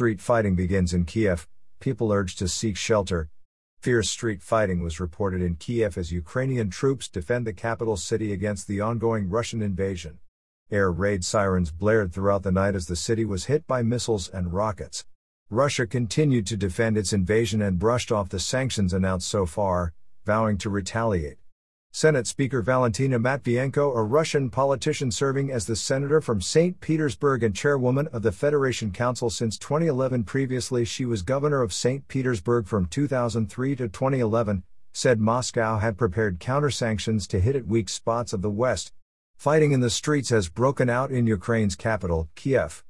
Street fighting begins in Kiev, people urged to seek shelter. Fierce street fighting was reported in Kiev as Ukrainian troops defend the capital city against the ongoing Russian invasion. Air raid sirens blared throughout the night as the city was hit by missiles and rockets. Russia continued to defend its invasion and brushed off the sanctions announced so far, vowing to retaliate. Senate Speaker Valentina Matvienko, a Russian politician serving as the senator from St. Petersburg and chairwoman of the Federation Council since 2011, previously she was governor of St. Petersburg from 2003 to 2011, said Moscow had prepared counter-sanctions to hit at weak spots of the West. Fighting in the streets has broken out in Ukraine's capital, Kiev.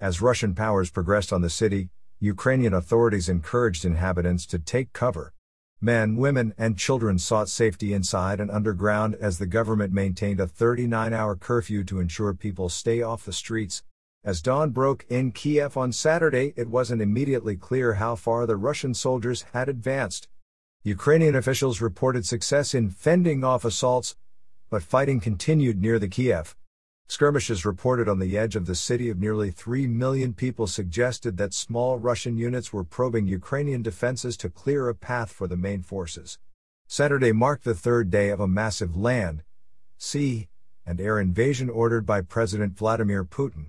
As Russian powers progressed on the city, Ukrainian authorities encouraged inhabitants to take cover. Men, women, and children sought safety inside and underground as the government maintained a 39 hour curfew to ensure people stay off the streets. As dawn broke in Kiev on Saturday, it wasn't immediately clear how far the Russian soldiers had advanced. Ukrainian officials reported success in fending off assaults, but fighting continued near the Kiev. Skirmishes reported on the edge of the city of nearly 3 million people suggested that small Russian units were probing Ukrainian defenses to clear a path for the main forces. Saturday marked the third day of a massive land, sea, and air invasion ordered by President Vladimir Putin.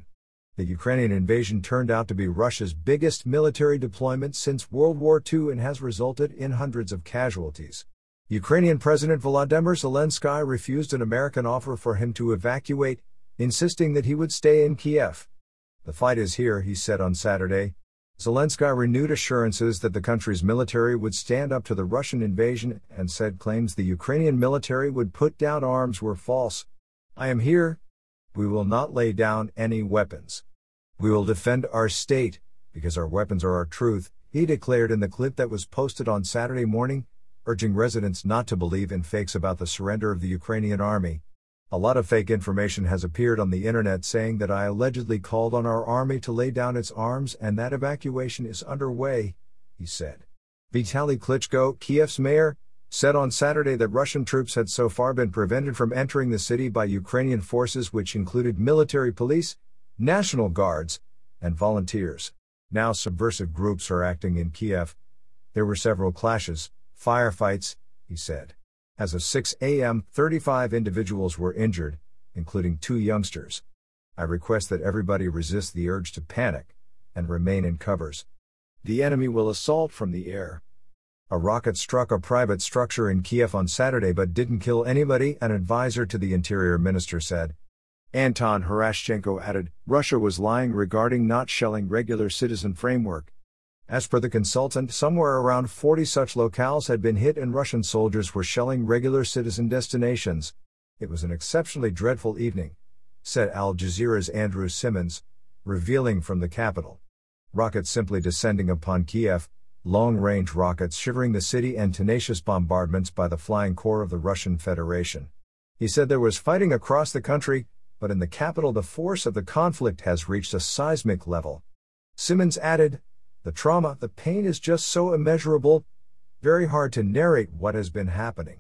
The Ukrainian invasion turned out to be Russia's biggest military deployment since World War II and has resulted in hundreds of casualties. Ukrainian President Volodymyr Zelensky refused an American offer for him to evacuate, insisting that he would stay in Kiev. The fight is here, he said on Saturday. Zelensky renewed assurances that the country's military would stand up to the Russian invasion and said claims the Ukrainian military would put down arms were false. I am here. We will not lay down any weapons. We will defend our state, because our weapons are our truth, he declared in the clip that was posted on Saturday morning, urging residents not to believe in fakes about the surrender of the Ukrainian army. A lot of fake information has appeared on the internet saying that I allegedly called on our army to lay down its arms and that evacuation is underway, he said. Vitaly Klitschko, Kiev's mayor, said on Saturday that Russian troops had so far been prevented from entering the city by Ukrainian forces, which included military police, national guards, and volunteers. Now subversive groups are acting in Kiev. There were several clashes, firefights, he said. As of 6 a.m., 35 individuals were injured, including two youngsters. I request that everybody resist the urge to panic and remain in covers. The enemy will assault from the air. A rocket struck a private structure in Kiev on Saturday but didn't kill anybody, an advisor to the interior minister said. Anton Herashchenko added, Russia was lying regarding not shelling regular citizen framework, as per the consultant, somewhere around 40 such locales had been hit and Russian soldiers were shelling regular citizen destinations. It was an exceptionally dreadful evening, said Al Jazeera's Andrew Simmons, revealing from the capital. Rockets simply descending upon Kiev, long range rockets shivering the city, and tenacious bombardments by the flying corps of the Russian Federation. He said there was fighting across the country, but in the capital the force of the conflict has reached a seismic level. Simmons added, the trauma, the pain is just so immeasurable, very hard to narrate what has been happening.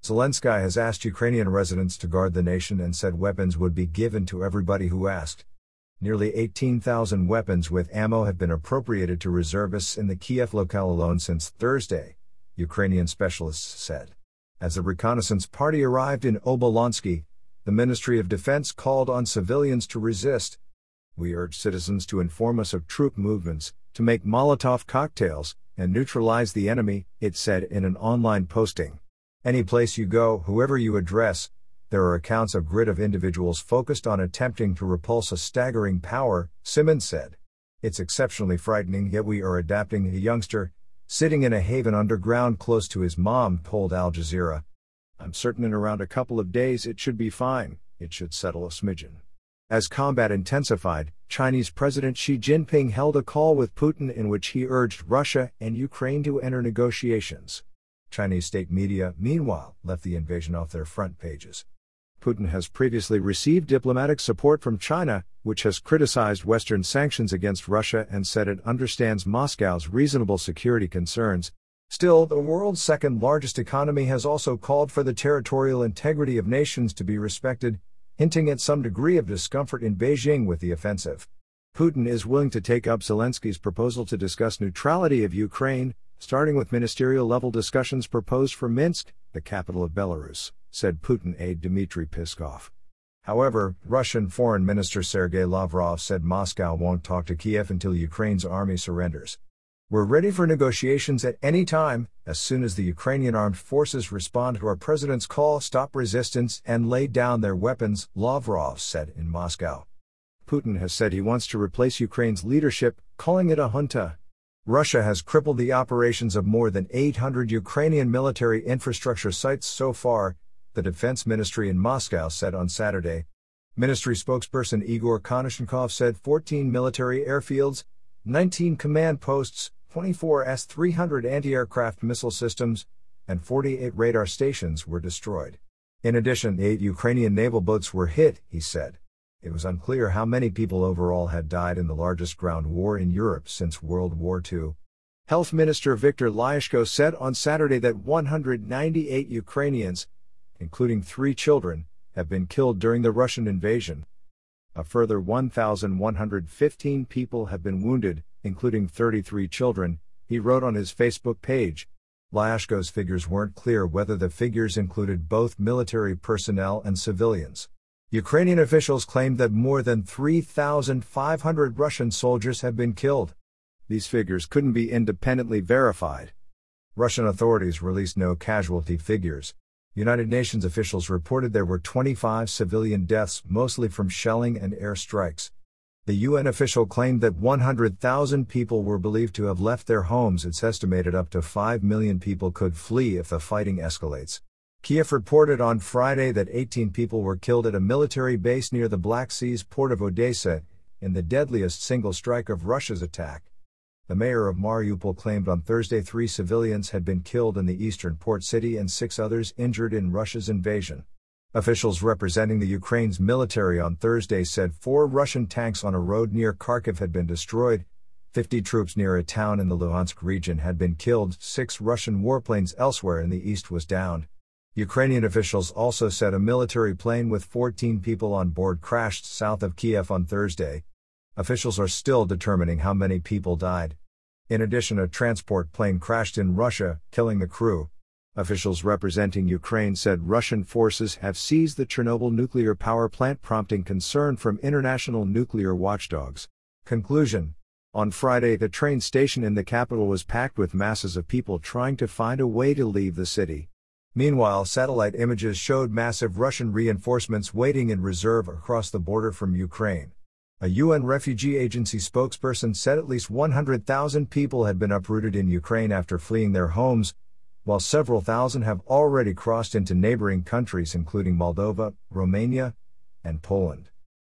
Zelensky has asked Ukrainian residents to guard the nation and said weapons would be given to everybody who asked. Nearly 18,000 weapons with ammo have been appropriated to reservists in the Kiev locale alone since Thursday, Ukrainian specialists said. As the reconnaissance party arrived in Obolonsky, the Ministry of Defense called on civilians to resist. We urge citizens to inform us of troop movements, to make Molotov cocktails and neutralize the enemy, it said in an online posting. Any place you go, whoever you address, there are accounts of grid of individuals focused on attempting to repulse a staggering power, Simmons said. It's exceptionally frightening, yet we are adapting. A youngster, sitting in a haven underground close to his mom, told Al Jazeera. I'm certain in around a couple of days it should be fine, it should settle a smidgen. As combat intensified, Chinese President Xi Jinping held a call with Putin in which he urged Russia and Ukraine to enter negotiations. Chinese state media, meanwhile, left the invasion off their front pages. Putin has previously received diplomatic support from China, which has criticized Western sanctions against Russia and said it understands Moscow's reasonable security concerns. Still, the world's second largest economy has also called for the territorial integrity of nations to be respected, hinting at some degree of discomfort in Beijing with the offensive. Putin is willing to take up Zelensky's proposal to discuss neutrality of Ukraine, starting with ministerial level discussions proposed for Minsk, the capital of Belarus, said Putin aide Dmitry Peskov. However, Russian Foreign Minister Sergei Lavrov said Moscow won't talk to Kiev until Ukraine's army surrenders. We're ready for negotiations at any time, as soon as the Ukrainian armed forces respond to our president's call, stop resistance, and lay down their weapons, Lavrov said in Moscow. Putin has said he wants to replace Ukraine's leadership, calling it a junta. Russia has crippled the operations of more than 800 Ukrainian military infrastructure sites so far, the Defense Ministry in Moscow said on Saturday. Ministry spokesperson Igor Konashenkov said 14 military airfields, 19 command posts, 24 S 300 anti aircraft missile systems, and 48 radar stations were destroyed. In addition, eight Ukrainian naval boats were hit, he said. It was unclear how many people overall had died in the largest ground war in Europe since World War II. Health Minister Viktor Lyashko said on Saturday that 198 Ukrainians, including three children, have been killed during the Russian invasion. A further 1,115 people have been wounded, including 33 children, he wrote on his Facebook page. Lyashko's figures weren't clear whether the figures included both military personnel and civilians. Ukrainian officials claimed that more than 3,500 Russian soldiers have been killed. These figures couldn't be independently verified. Russian authorities released no casualty figures. United Nations officials reported there were 25 civilian deaths, mostly from shelling and air strikes. The UN official claimed that 100,000 people were believed to have left their homes. It's estimated up to 5 million people could flee if the fighting escalates. Kiev reported on Friday that 18 people were killed at a military base near the Black Sea's port of Odessa, in the deadliest single strike of Russia's attack. The mayor of Mariupol claimed on Thursday three civilians had been killed in the eastern port city and six others injured in Russia's invasion. Officials representing the Ukraine's military on Thursday said four Russian tanks on a road near Kharkiv had been destroyed, 50 troops near a town in the Luhansk region had been killed, six Russian warplanes elsewhere in the east was downed. Ukrainian officials also said a military plane with 14 people on board crashed south of Kiev on Thursday. Officials are still determining how many people died. In addition, a transport plane crashed in Russia, killing the crew. Officials representing Ukraine said Russian forces have seized the Chernobyl nuclear power plant, prompting concern from international nuclear watchdogs. Conclusion On Friday, the train station in the capital was packed with masses of people trying to find a way to leave the city. Meanwhile, satellite images showed massive Russian reinforcements waiting in reserve across the border from Ukraine. A UN refugee agency spokesperson said at least 100,000 people had been uprooted in Ukraine after fleeing their homes, while several thousand have already crossed into neighboring countries including Moldova, Romania, and Poland.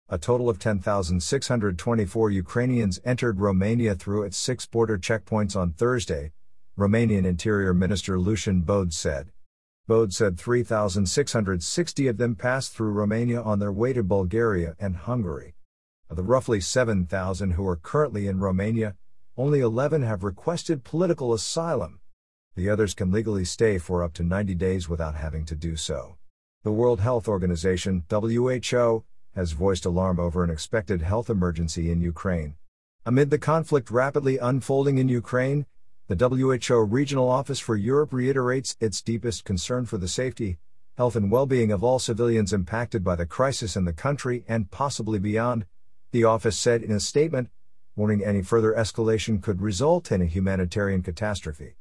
A total of 10,624 Ukrainians entered Romania through its six border checkpoints on Thursday, Romanian Interior Minister Lucian Bode said. Bode said 3,660 of them passed through Romania on their way to Bulgaria and Hungary. Of the roughly 7,000 who are currently in Romania, only 11 have requested political asylum. The others can legally stay for up to 90 days without having to do so. The World Health Organization, WHO, has voiced alarm over an expected health emergency in Ukraine. Amid the conflict rapidly unfolding in Ukraine, the WHO Regional Office for Europe reiterates its deepest concern for the safety, health, and well being of all civilians impacted by the crisis in the country and possibly beyond, the office said in a statement, warning any further escalation could result in a humanitarian catastrophe.